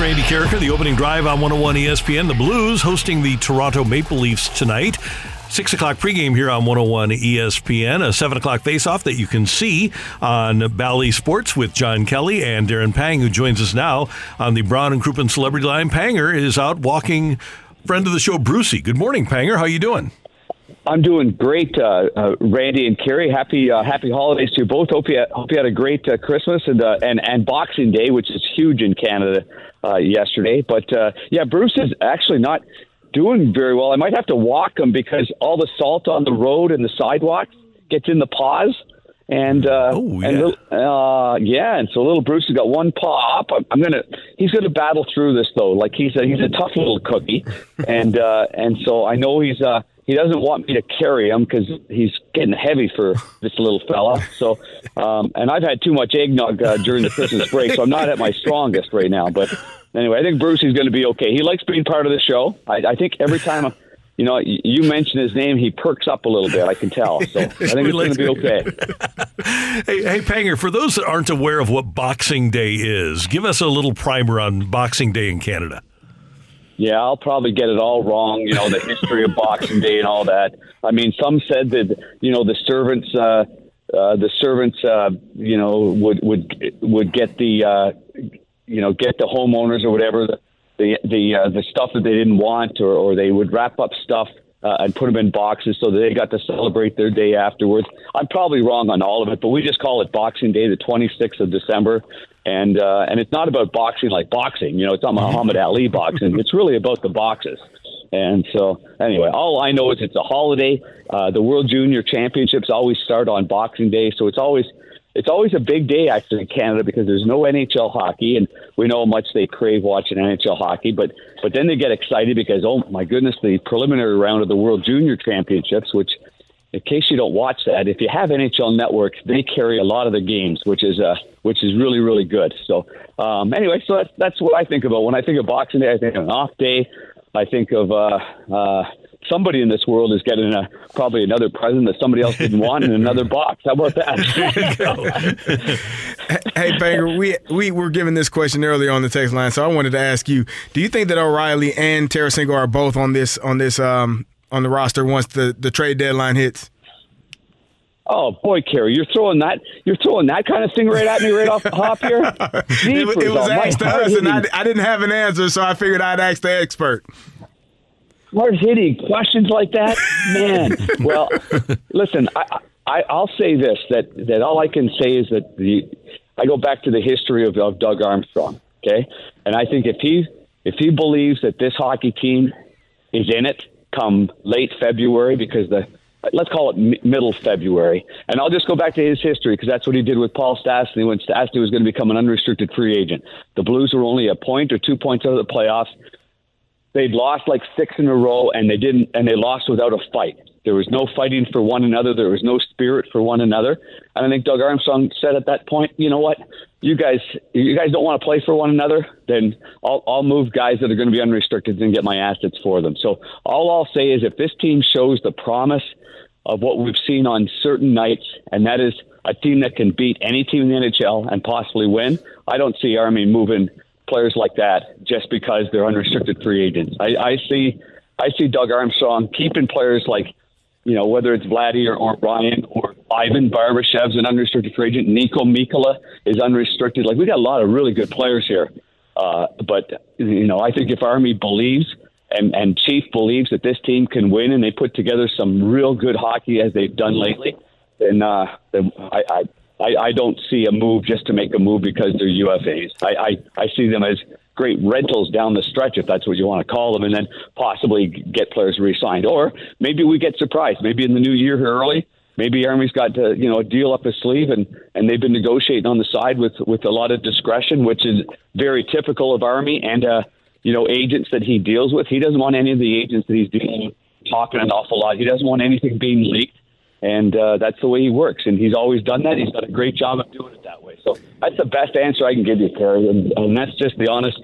Randy Karraker, the opening drive on 101 ESPN. The Blues hosting the Toronto Maple Leafs tonight. Six o'clock pregame here on 101 ESPN. A seven o'clock faceoff that you can see on Bally Sports with John Kelly and Darren Pang, who joins us now on the Brown and Crouppen Celebrity Line. Panger is out walking. Friend of the show, Brucey. Good morning, Panger. How you doing? I'm doing great, uh, uh, Randy and Kerry. Happy uh, Happy holidays to you both. Hope you hope you had a great uh, Christmas and uh, and and Boxing Day, which is huge in Canada uh, yesterday. But uh, yeah, Bruce is actually not doing very well. I might have to walk him because all the salt on the road and the sidewalks gets in the paws. And uh, Oh, yeah. little, uh, yeah, and so little Bruce has got one paw up. I'm, I'm gonna he's gonna battle through this though. Like he's a he's a tough little cookie, and uh, and so I know he's uh he doesn't want me to carry him because he's getting heavy for this little fella. So, um, and I've had too much eggnog uh, during the Christmas break, so I'm not at my strongest right now. But anyway, I think Brucey's going to be okay. He likes being part of the show. I, I think every time. I, you know, you mention his name, he perks up a little bit. I can tell. So I think it's going to be okay. Hey, hey, Panger, for those that aren't aware of what Boxing Day is, give us a little primer on Boxing Day in Canada. Yeah, I'll probably get it all wrong. You know, the history of Boxing Day and all that. I mean, some said that you know the servants, uh, uh, the servants, uh, you know, would would would get the, uh, you know, get the homeowners or whatever the the the, uh, the stuff that they didn't want, or, or they would wrap up stuff uh, and put them in boxes so that they got to celebrate their day afterwards. I'm probably wrong on all of it, but we just call it Boxing Day, the 26th of December. And uh, and it's not about boxing like boxing, you know. It's not Muhammad Ali boxing. It's really about the boxes. And so, anyway, all I know is it's a holiday. Uh, the World Junior Championships always start on Boxing Day, so it's always it's always a big day actually in Canada because there's no NHL hockey, and we know how much they crave watching NHL hockey. But but then they get excited because oh my goodness, the preliminary round of the World Junior Championships, which in case you don't watch that, if you have NHL Network, they carry a lot of the games, which is uh, which is really really good. So um, anyway, so that's that's what I think about when I think of Boxing Day. I think of an off day. I think of uh, uh, somebody in this world is getting a, probably another present that somebody else didn't want in another box. How about that? Hey, Panger, we we were given this question earlier on the text line, so I wanted to ask you: Do you think that O'Reilly and Tarasenko are both on this on this um on the roster once the the trade deadline hits? Oh boy, Kerry, you're throwing that you're throwing that kind of thing right at me right off the hop here. It, wa- it was asked to us, and I, I didn't have an answer, so I figured I'd ask the expert. hard hitting questions like that, man. well, listen, I, I, I'll say this that that all I can say is that the I go back to the history of, of Doug Armstrong, okay, and I think if he if he believes that this hockey team is in it come late February because the let's call it mi- middle February, and I'll just go back to his history because that's what he did with Paul Stastny when Stastny was going to become an unrestricted free agent. The Blues were only a point or two points out of the playoffs. They'd lost like six in a row and they didn't and they lost without a fight there was no fighting for one another. There was no spirit for one another. And i think doug armstrong said at that point you know what? You guys you guys don't want to play for one another then i'll i'll move guys that are going to be unrestricted and get my assets for them. So all i'll say is if this team shows the promise of what we've seen on certain nights and that is a team that can beat any team in the nhl and possibly win i don't see army moving players like that just because they're unrestricted free agents. I, I see, I see Doug Armstrong keeping players like, you know, whether it's Vladdy or, or Ryan or Ivan Barbashev's an unrestricted free agent. Niko Mikkola is unrestricted. Like we got a lot of really good players here. Uh, but you know, I think if Army believes and, and Chief believes that this team can win, and they put together some real good hockey as they've done lately, then, uh, then I I, I don't see a move just to make a move because they're UFAs. I, I, I see them as great rentals down the stretch, if that's what you want to call them, and then possibly get players re-signed. Or maybe we get surprised. Maybe in the new year early, maybe Army's got to, you know a deal up his sleeve, and and they've been negotiating on the side with with a lot of discretion, which is very typical of Army and uh, you know agents that he deals with. He doesn't want any of the agents that he's dealing with talking an awful lot. He doesn't want anything being leaked and uh, that's the way he works. And he's always done that. He's done a great job of doing it that way. So that's the best answer I can give you, Kerry, and, and that's just the honest.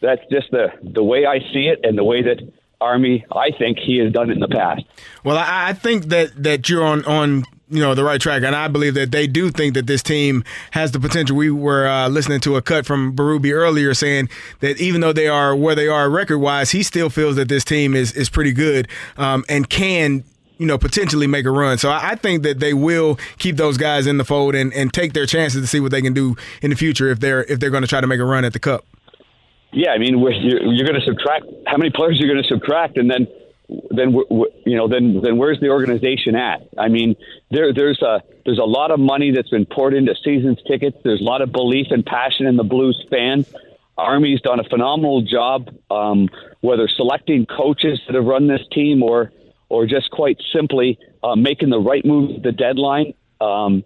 That's just the the way I see it, and the way that Army, I think he has done it in the past. Well, I, I think that that you're on on you know the right track, and I believe that they do think that this team has the potential. We were uh, listening to a cut from Berube earlier saying that even though they are where they are record wise, he still feels that this team is is pretty good um, and can you know, potentially make a run. So I, think that they will keep those guys in the fold and, and take their chances to see what they can do in the future if they're if they're going to try to make a run at the cup. Yeah, I mean, you're, you're going to subtract how many players you're going to subtract, and then then you know then then where's the organization at? I mean, there there's a there's a lot of money that's been poured into seasons tickets. There's a lot of belief and passion in the Blues fan. Army's done a phenomenal job, um, whether selecting coaches that have run this team or or just quite simply uh, making the right move at the deadline, um,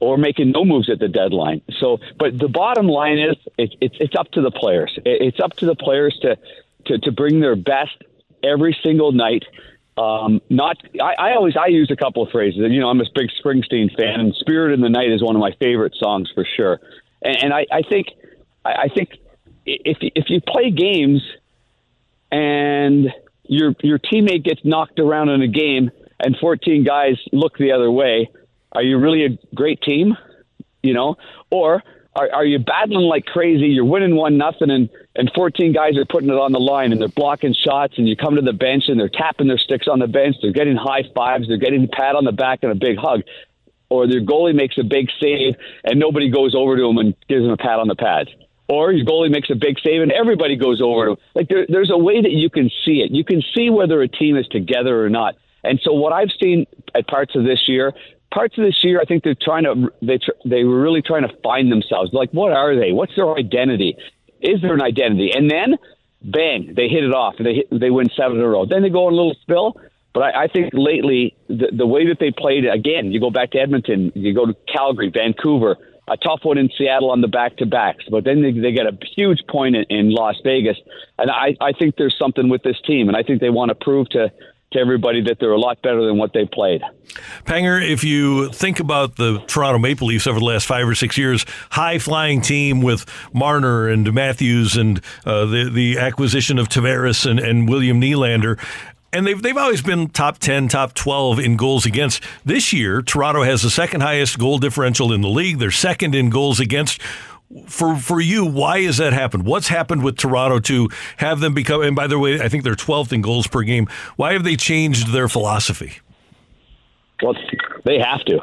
or making no moves at the deadline. So, but the bottom line is, it, it's it's up to the players. It, it's up to the players to, to to bring their best every single night. Um, not, I, I always I use a couple of phrases. You know, I'm a big Springsteen fan, and "Spirit in the Night" is one of my favorite songs for sure. And, and I, I think, I, I think if if you play games and your your teammate gets knocked around in a game and 14 guys look the other way, are you really a great team? You know, or are, are you battling like crazy? You're winning one nothing, and and 14 guys are putting it on the line, and they're blocking shots, and you come to the bench and they're tapping their sticks on the bench, they're getting high fives, they're getting a pat on the back and a big hug, or their goalie makes a big save and nobody goes over to him and gives him a pat on the pads or your goalie makes a big save and everybody goes over. To him. Like there, there's a way that you can see it. You can see whether a team is together or not. And so what I've seen at parts of this year, parts of this year, I think they're trying to they tr- they were really trying to find themselves. Like what are they? What's their identity? Is there an identity? And then bang, they hit it off. They hit, they win seven in a row. Then they go on a little spill. But I, I think lately the, the way that they played again, you go back to Edmonton, you go to Calgary, Vancouver a tough one in Seattle on the back to backs, but then they, they get a huge point in, in Las Vegas. And I, I think there's something with this team, and I think they want to prove to to everybody that they're a lot better than what they played. Panger, if you think about the Toronto Maple Leafs over the last five or six years, high flying team with Marner and Matthews and uh, the the acquisition of Tavares and, and William Nylander, and they've they've always been top 10, top 12 in goals against. This year, Toronto has the second highest goal differential in the league. They're second in goals against. For for you, why has that happened? What's happened with Toronto to have them become? And by the way, I think they're 12th in goals per game. Why have they changed their philosophy? Well, they have to.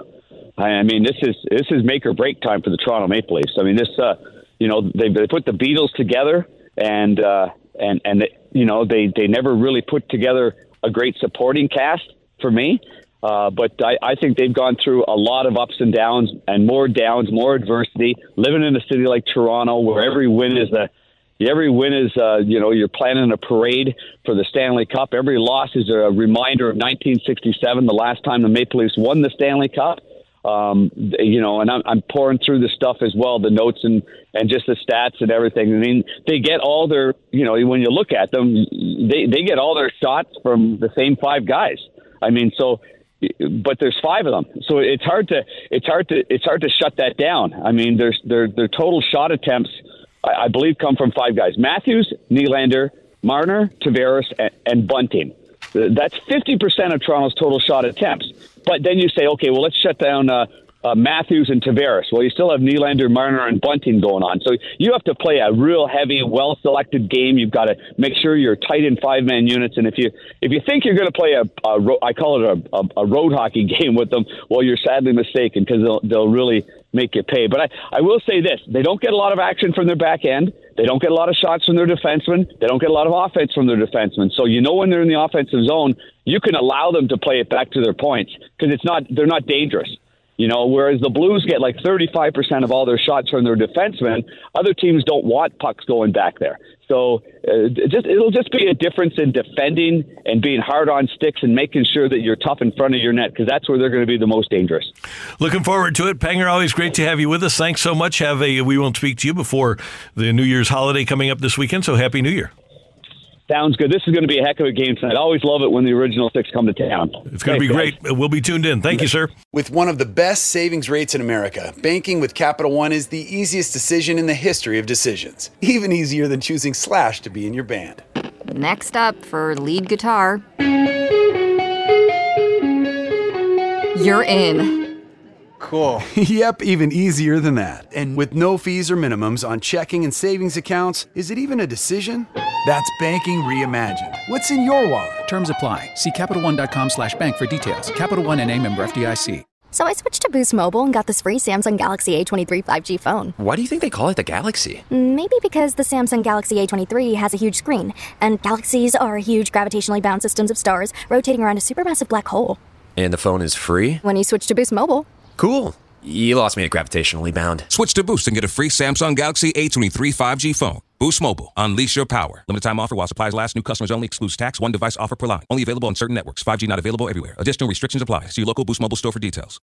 I mean, this is this is make or break time for the Toronto Maple Leafs. I mean, this uh, you know they they put the Beatles together, and uh, and and you know they they never really put together a great supporting cast for me. Uh, but I, I think they've gone through a lot of ups and downs and more downs, more adversity. Living in a city like Toronto, where every win is the every win is uh, you know you're planning a parade for the Stanley Cup. Every loss is a reminder of 1967, the last time the Maple Leafs won the Stanley Cup. Um, you know, and I'm, I'm pouring through the stuff as well, the notes and and just the stats and everything. I mean, they get all their, you know, when you look at them, they they get all their shots from the same five guys. I mean, so but there's five of them, so it's hard to it's hard to it's hard to shut that down. I mean, there's their their total shot attempts, I, I believe, come from five guys: Matthews, Nylander, Marner, Tavares, and, and Bunting. That's 50% of Toronto's total shot attempts. But then you say, okay, well, let's shut down uh, uh, Matthews and Tavares. Well, you still have Nylander, Marner, and Bunting going on. So you have to play a real heavy, well-selected game. You've got to make sure you're tight in five-man units. And if you if you think you're going to play a, a I call it a, a, a road hockey game with them, well, you're sadly mistaken because they'll they'll really make you pay. But I, I will say this: they don't get a lot of action from their back end. They don't get a lot of shots from their defensemen. They don't get a lot of offense from their defensemen. So you know when they're in the offensive zone, you can allow them to play it back to their points because it's not they're not dangerous. You know, whereas the Blues get like 35% of all their shots from their defensemen, other teams don't want pucks going back there. So uh, just it'll just be a difference in defending and being hard on sticks and making sure that you're tough in front of your net because that's where they're going to be the most dangerous. Looking forward to it, Panger. Always great to have you with us. Thanks so much. Have a we won't speak to you before the New Year's holiday coming up this weekend. So happy New Year. Sounds good. This is going to be a heck of a game tonight. I always love it when the original six come to town. It's going to be great. We'll be tuned in. Thank you, sir. With one of the best savings rates in America, banking with Capital One is the easiest decision in the history of decisions. Even easier than choosing Slash to be in your band. Next up for lead guitar. You're in. Cool. yep, even easier than that. And with no fees or minimums on checking and savings accounts, is it even a decision? That's banking reimagined. What's in your wallet? Terms apply. See CapitalOne.com slash bank for details. Capital One and a member FDIC. So I switched to Boost Mobile and got this free Samsung Galaxy A23 5G phone. Why do you think they call it the Galaxy? Mm, maybe because the Samsung Galaxy A23 has a huge screen, and galaxies are huge gravitationally bound systems of stars rotating around a supermassive black hole. And the phone is free? When you switch to Boost Mobile. Cool. You lost me at gravitationally bound. Switch to Boost and get a free Samsung Galaxy A23 5G phone. Boost Mobile. Unleash your power. Limited time offer while supplies last. New customers only. Excludes tax. One device offer per line. Only available on certain networks. 5G not available everywhere. Additional restrictions apply. See your local Boost Mobile store for details.